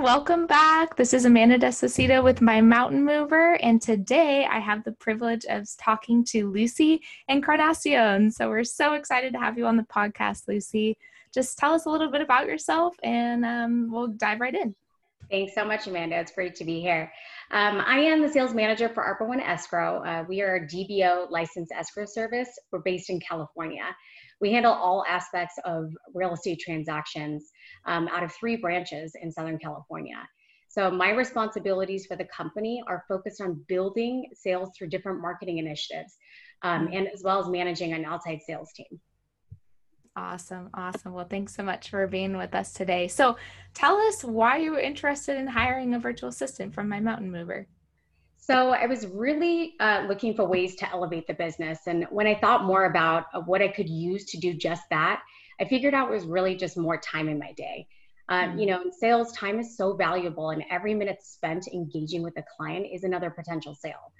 Welcome back. This is Amanda Desuacido with My Mountain Mover, and today I have the privilege of talking to Lucy and Encarnacion. So we're so excited to have you on the podcast, Lucy. Just tell us a little bit about yourself, and um, we'll dive right in. Thanks so much, Amanda. It's great to be here. Um, I am the sales manager for Arbor One Escrow. Uh, we are a DBO licensed escrow service. We're based in California. We handle all aspects of real estate transactions um, out of three branches in Southern California. So my responsibilities for the company are focused on building sales through different marketing initiatives, um, and as well as managing an outside sales team. Awesome. Awesome. Well, thanks so much for being with us today. So, tell us why you were interested in hiring a virtual assistant from My Mountain Mover. So, I was really uh, looking for ways to elevate the business. And when I thought more about uh, what I could use to do just that, I figured out it was really just more time in my day. Um, you mm-hmm. know, in sales, time is so valuable, and every minute spent engaging with a client is another potential sale.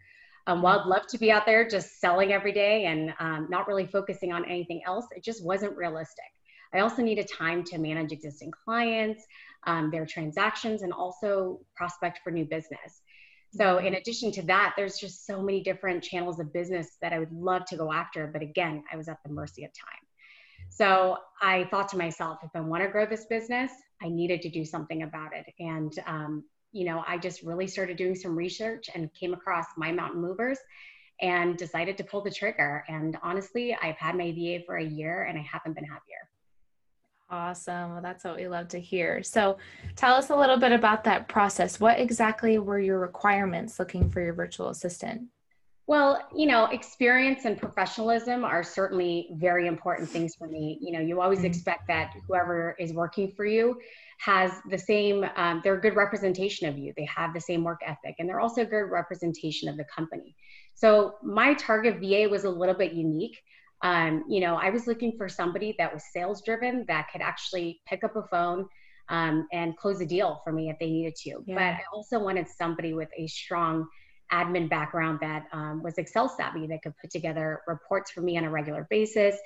Um, while I'd love to be out there just selling every day and um, not really focusing on anything else, it just wasn't realistic. I also needed time to manage existing clients, um, their transactions, and also prospect for new business. So, in addition to that, there's just so many different channels of business that I would love to go after. But again, I was at the mercy of time. So, I thought to myself, if I want to grow this business, I needed to do something about it. And um, you know, I just really started doing some research and came across My Mountain Movers and decided to pull the trigger. And honestly, I've had my VA for a year and I haven't been happier. Awesome. Well, that's what we love to hear. So, tell us a little bit about that process. What exactly were your requirements looking for your virtual assistant? Well, you know, experience and professionalism are certainly very important things for me. You know, you always mm-hmm. expect that whoever is working for you has the same, um, they're a good representation of you. They have the same work ethic, and they're also a good representation of the company. So my target VA was a little bit unique. Um, you know, I was looking for somebody that was sales driven that could actually pick up a phone um, and close a deal for me if they needed to. Yeah. But I also wanted somebody with a strong admin background that um, was Excel savvy that could put together reports for me on a regular basis,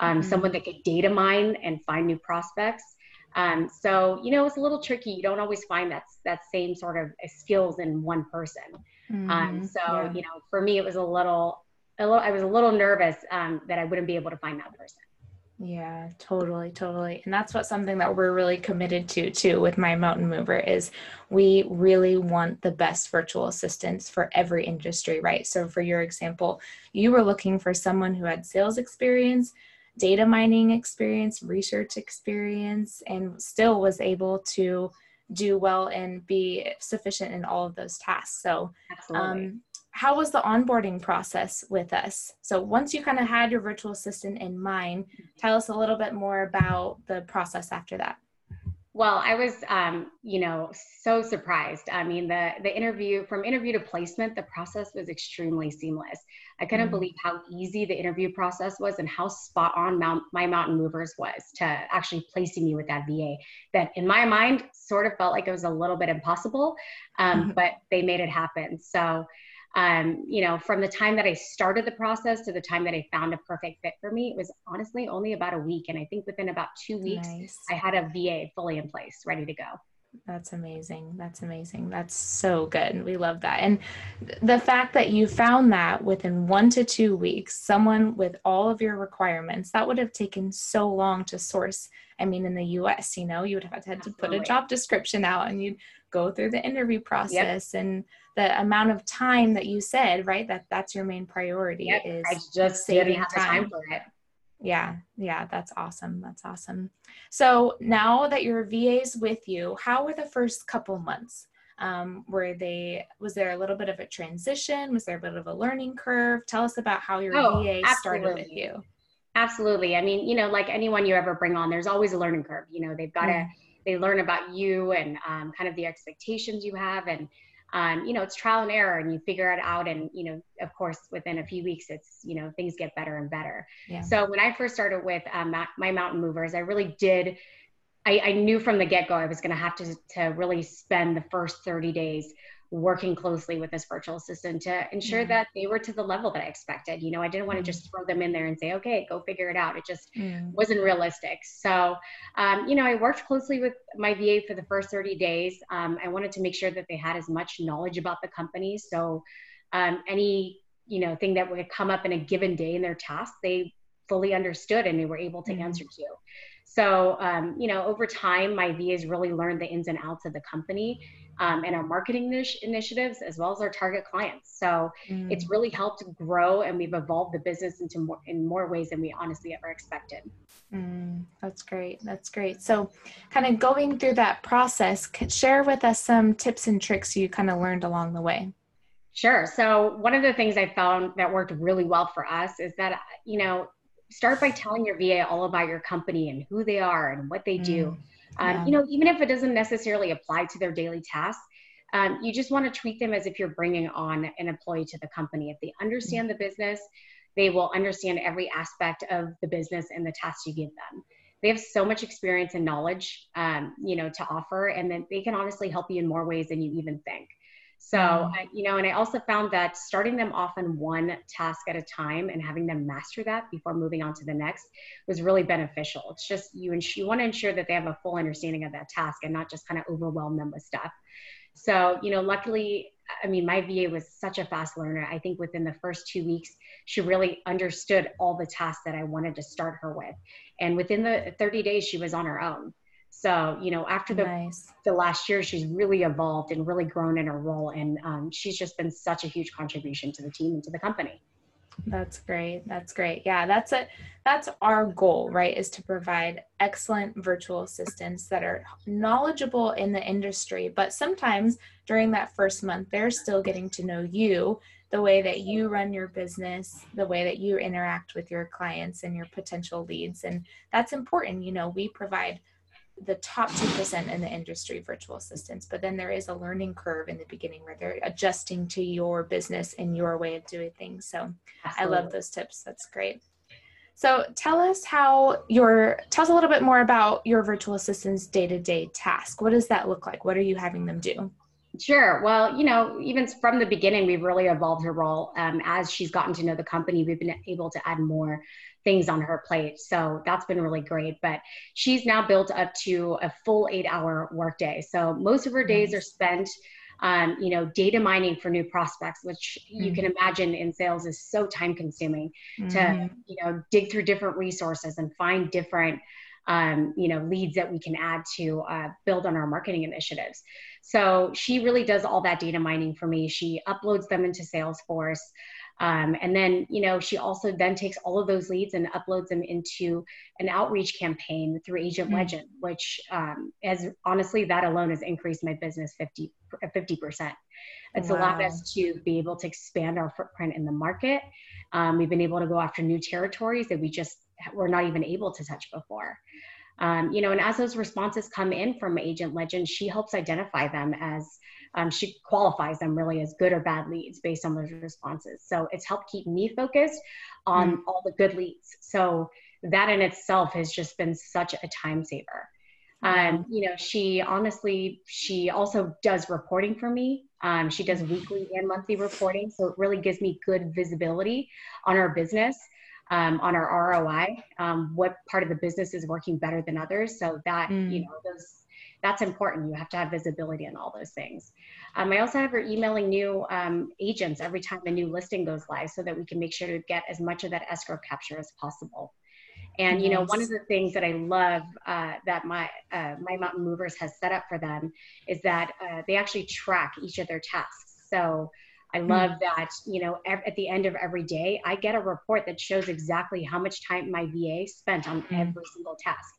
um, mm-hmm. someone that could data mine and find new prospects. Um, so you know it's a little tricky. You don't always find that that same sort of skills in one person. Um, mm-hmm. so yeah. you know, for me, it was a little, a little. I was a little nervous um, that I wouldn't be able to find that person. Yeah, totally, totally. And that's what something that we're really committed to too with my mountain mover is we really want the best virtual assistants for every industry, right? So for your example, you were looking for someone who had sales experience, data mining experience, research experience, and still was able to do well and be sufficient in all of those tasks. So um, how was the onboarding process with us? So once you kind of had your virtual assistant in mind, tell us a little bit more about the process after that. Well, I was, um, you know, so surprised. I mean, the the interview from interview to placement, the process was extremely seamless. I couldn't mm-hmm. believe how easy the interview process was and how spot on Mount, my mountain movers was to actually placing me with that VA. That in my mind sort of felt like it was a little bit impossible, um, mm-hmm. but they made it happen. So um, you know, from the time that I started the process to the time that I found a perfect fit for me, it was honestly only about a week. And I think within about two weeks, nice. I had a VA fully in place, ready to go. That's amazing. That's amazing. That's so good. We love that. And the fact that you found that within one to two weeks, someone with all of your requirements, that would have taken so long to source. I mean, in the US, you know, you would have had to put a job description out and you'd go through the interview process yep. and the amount of time that you said, right? That that's your main priority yep. is I just saving time. time for it. Yeah, yeah, that's awesome. That's awesome. So now that your VA's with you, how were the first couple months? Um, were they was there a little bit of a transition? Was there a bit of a learning curve? Tell us about how your oh, VA absolutely. started with you. Absolutely. I mean, you know, like anyone you ever bring on, there's always a learning curve. You know, they've got to mm. they learn about you and um, kind of the expectations you have and um, you know, it's trial and error and you figure it out. And, you know, of course, within a few weeks, it's, you know, things get better and better. Yeah. So when I first started with um, my mountain movers, I really did, I, I knew from the get go, I was going to have to, to really spend the first 30 days working closely with this virtual assistant to ensure yeah. that they were to the level that I expected. You know, I didn't want to mm. just throw them in there and say, okay, go figure it out. It just wasn't realistic. So, um, you know, I worked closely with my VA for the first 30 days. Um, I wanted to make sure that they had as much knowledge about the company. So, um, any, you know, thing that would come up in a given day in their task, they fully understood and they were able to mm. answer to. So, um, you know, over time, my VAs really learned the ins and outs of the company um, and our marketing initiatives as well as our target clients. So mm. it's really helped grow and we've evolved the business into more in more ways than we honestly ever expected. Mm, that's great. That's great. So kind of going through that process, share with us some tips and tricks you kind of learned along the way. Sure. So one of the things I found that worked really well for us is that, you know, start by telling your VA all about your company and who they are and what they do. Mm um, yeah. You know, even if it doesn't necessarily apply to their daily tasks, um, you just want to treat them as if you're bringing on an employee to the company. If they understand the business, they will understand every aspect of the business and the tasks you give them. They have so much experience and knowledge, um, you know, to offer, and then they can honestly help you in more ways than you even think. So, mm-hmm. you know, and I also found that starting them off on one task at a time and having them master that before moving on to the next was really beneficial. It's just you and you want to ensure that they have a full understanding of that task and not just kind of overwhelm them with stuff. So, you know, luckily, I mean, my VA was such a fast learner. I think within the first two weeks, she really understood all the tasks that I wanted to start her with. And within the 30 days, she was on her own. So, you know, after the nice. the last year, she's really evolved and really grown in her role, and um, she's just been such a huge contribution to the team and to the company. That's great. That's great. Yeah, that's it. That's our goal, right? Is to provide excellent virtual assistants that are knowledgeable in the industry, but sometimes during that first month, they're still getting to know you, the way that you run your business, the way that you interact with your clients and your potential leads. And that's important. You know, we provide the top 2% in the industry virtual assistants but then there is a learning curve in the beginning where they're adjusting to your business and your way of doing things so Absolutely. i love those tips that's great so tell us how your tell us a little bit more about your virtual assistant's day-to-day task what does that look like what are you having them do Sure. Well, you know, even from the beginning, we've really evolved her role. Um, as she's gotten to know the company, we've been able to add more things on her plate. So that's been really great. But she's now built up to a full eight hour workday. So most of her days nice. are spent. Um, you know, data mining for new prospects, which mm-hmm. you can imagine in sales is so time consuming mm-hmm. to, you know, dig through different resources and find different, um, you know, leads that we can add to uh, build on our marketing initiatives. So she really does all that data mining for me. She uploads them into Salesforce. Um, and then, you know, she also then takes all of those leads and uploads them into an outreach campaign through Agent mm-hmm. Legend, which um, has honestly, that alone has increased my business 50, 50%. It's wow. allowed us to be able to expand our footprint in the market. Um, we've been able to go after new territories that we just were not even able to touch before. Um, you know, and as those responses come in from Agent Legend, she helps identify them as um, she qualifies them really as good or bad leads based on those responses. So it's helped keep me focused on mm. all the good leads. So that in itself has just been such a time saver. Um, you know, she honestly, she also does reporting for me. Um, she does weekly and monthly reporting. So it really gives me good visibility on our business, um, on our ROI, um, what part of the business is working better than others. So that, mm. you know, those that's important. You have to have visibility in all those things. Um, I also have her emailing new um, agents every time a new listing goes live so that we can make sure to get as much of that escrow capture as possible. And you know, one of the things that I love uh, that my uh, my mountain movers has set up for them is that uh, they actually track each of their tasks. So I love mm. that you know at the end of every day, I get a report that shows exactly how much time my VA spent on mm. every single task.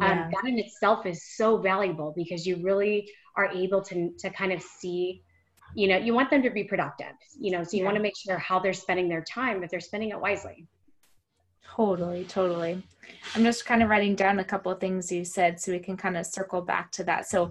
Um, yeah. Um, that in itself is so valuable because you really are able to, to kind of see, you know, you want them to be productive, you know, so you yeah. want to make sure how they're spending their time, that they're spending it wisely. Totally, totally. I'm just kind of writing down a couple of things you said so we can kind of circle back to that. So,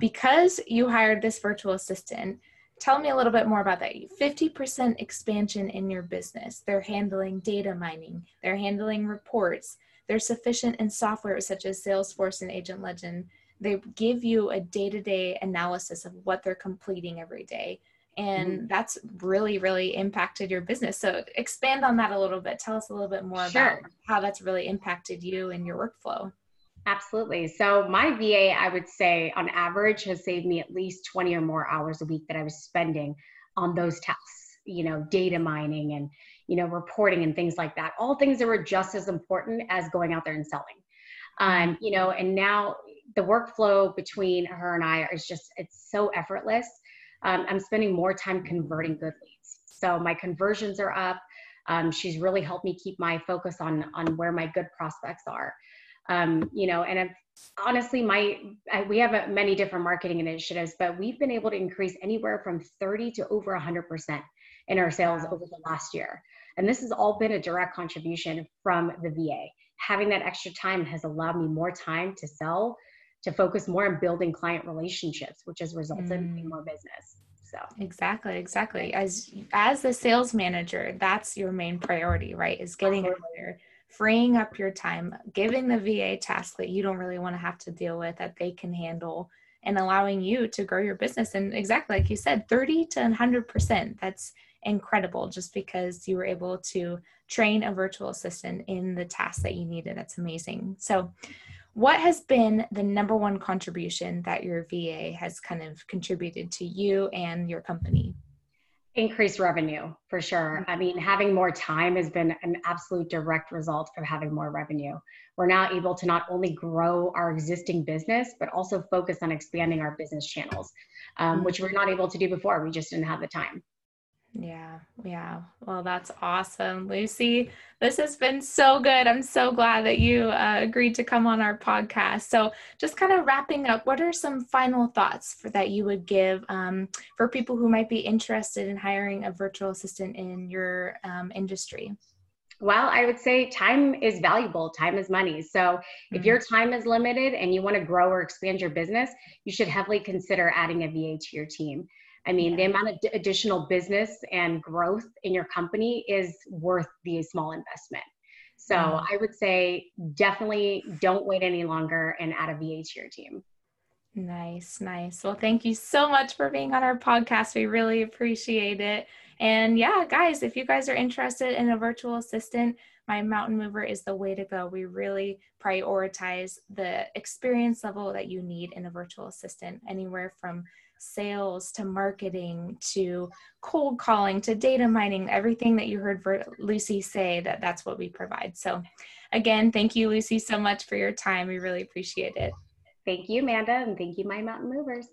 because you hired this virtual assistant, tell me a little bit more about that. 50% expansion in your business. They're handling data mining. They're handling reports. They're sufficient in software such as Salesforce and Agent Legend. They give you a day-to-day analysis of what they're completing every day. And mm-hmm. that's really really impacted your business. So expand on that a little bit. Tell us a little bit more sure. about how that's really impacted you and your workflow absolutely so my va i would say on average has saved me at least 20 or more hours a week that i was spending on those tasks you know data mining and you know reporting and things like that all things that were just as important as going out there and selling um, you know and now the workflow between her and i is just it's so effortless um, I'm spending more time converting good leads. So my conversions are up. Um, she's really helped me keep my focus on on where my good prospects are. Um, you know, and I've, honestly, my I, we have a, many different marketing initiatives, but we've been able to increase anywhere from 30 to over 100 percent in our sales over the last year. And this has all been a direct contribution from the VA. Having that extra time has allowed me more time to sell, to focus more on building client relationships, which has resulted mm. in more business. So exactly, exactly. As as the sales manager, that's your main priority, right? Is getting out there, freeing up your time, giving the VA tasks that you don't really want to have to deal with that they can handle and allowing you to grow your business. And exactly like you said, 30 to 100%. That's incredible just because you were able to train a virtual assistant in the tasks that you needed. That's amazing. So, what has been the number one contribution that your VA has kind of contributed to you and your company? Increased revenue for sure. Mm-hmm. I mean, having more time has been an absolute direct result of having more revenue. We're now able to not only grow our existing business, but also focus on expanding our business channels, um, which we're not able to do before. We just didn't have the time. Yeah, yeah. Well, that's awesome, Lucy. This has been so good. I'm so glad that you uh, agreed to come on our podcast. So, just kind of wrapping up, what are some final thoughts for that you would give um, for people who might be interested in hiring a virtual assistant in your um, industry? Well, I would say time is valuable. Time is money. So, mm-hmm. if your time is limited and you want to grow or expand your business, you should heavily consider adding a VA to your team. I mean, the amount of additional business and growth in your company is worth the small investment. So. I would say definitely don't wait any longer and add a VA to your team. Nice, nice. Well, thank you so much for being on our podcast. We really appreciate it. And yeah, guys, if you guys are interested in a virtual assistant, my mountain mover is the way to go. We really prioritize the experience level that you need in a virtual assistant, anywhere from sales to marketing to cold calling to data mining everything that you heard lucy say that that's what we provide. So again thank you lucy so much for your time. We really appreciate it. Thank you amanda and thank you my mountain movers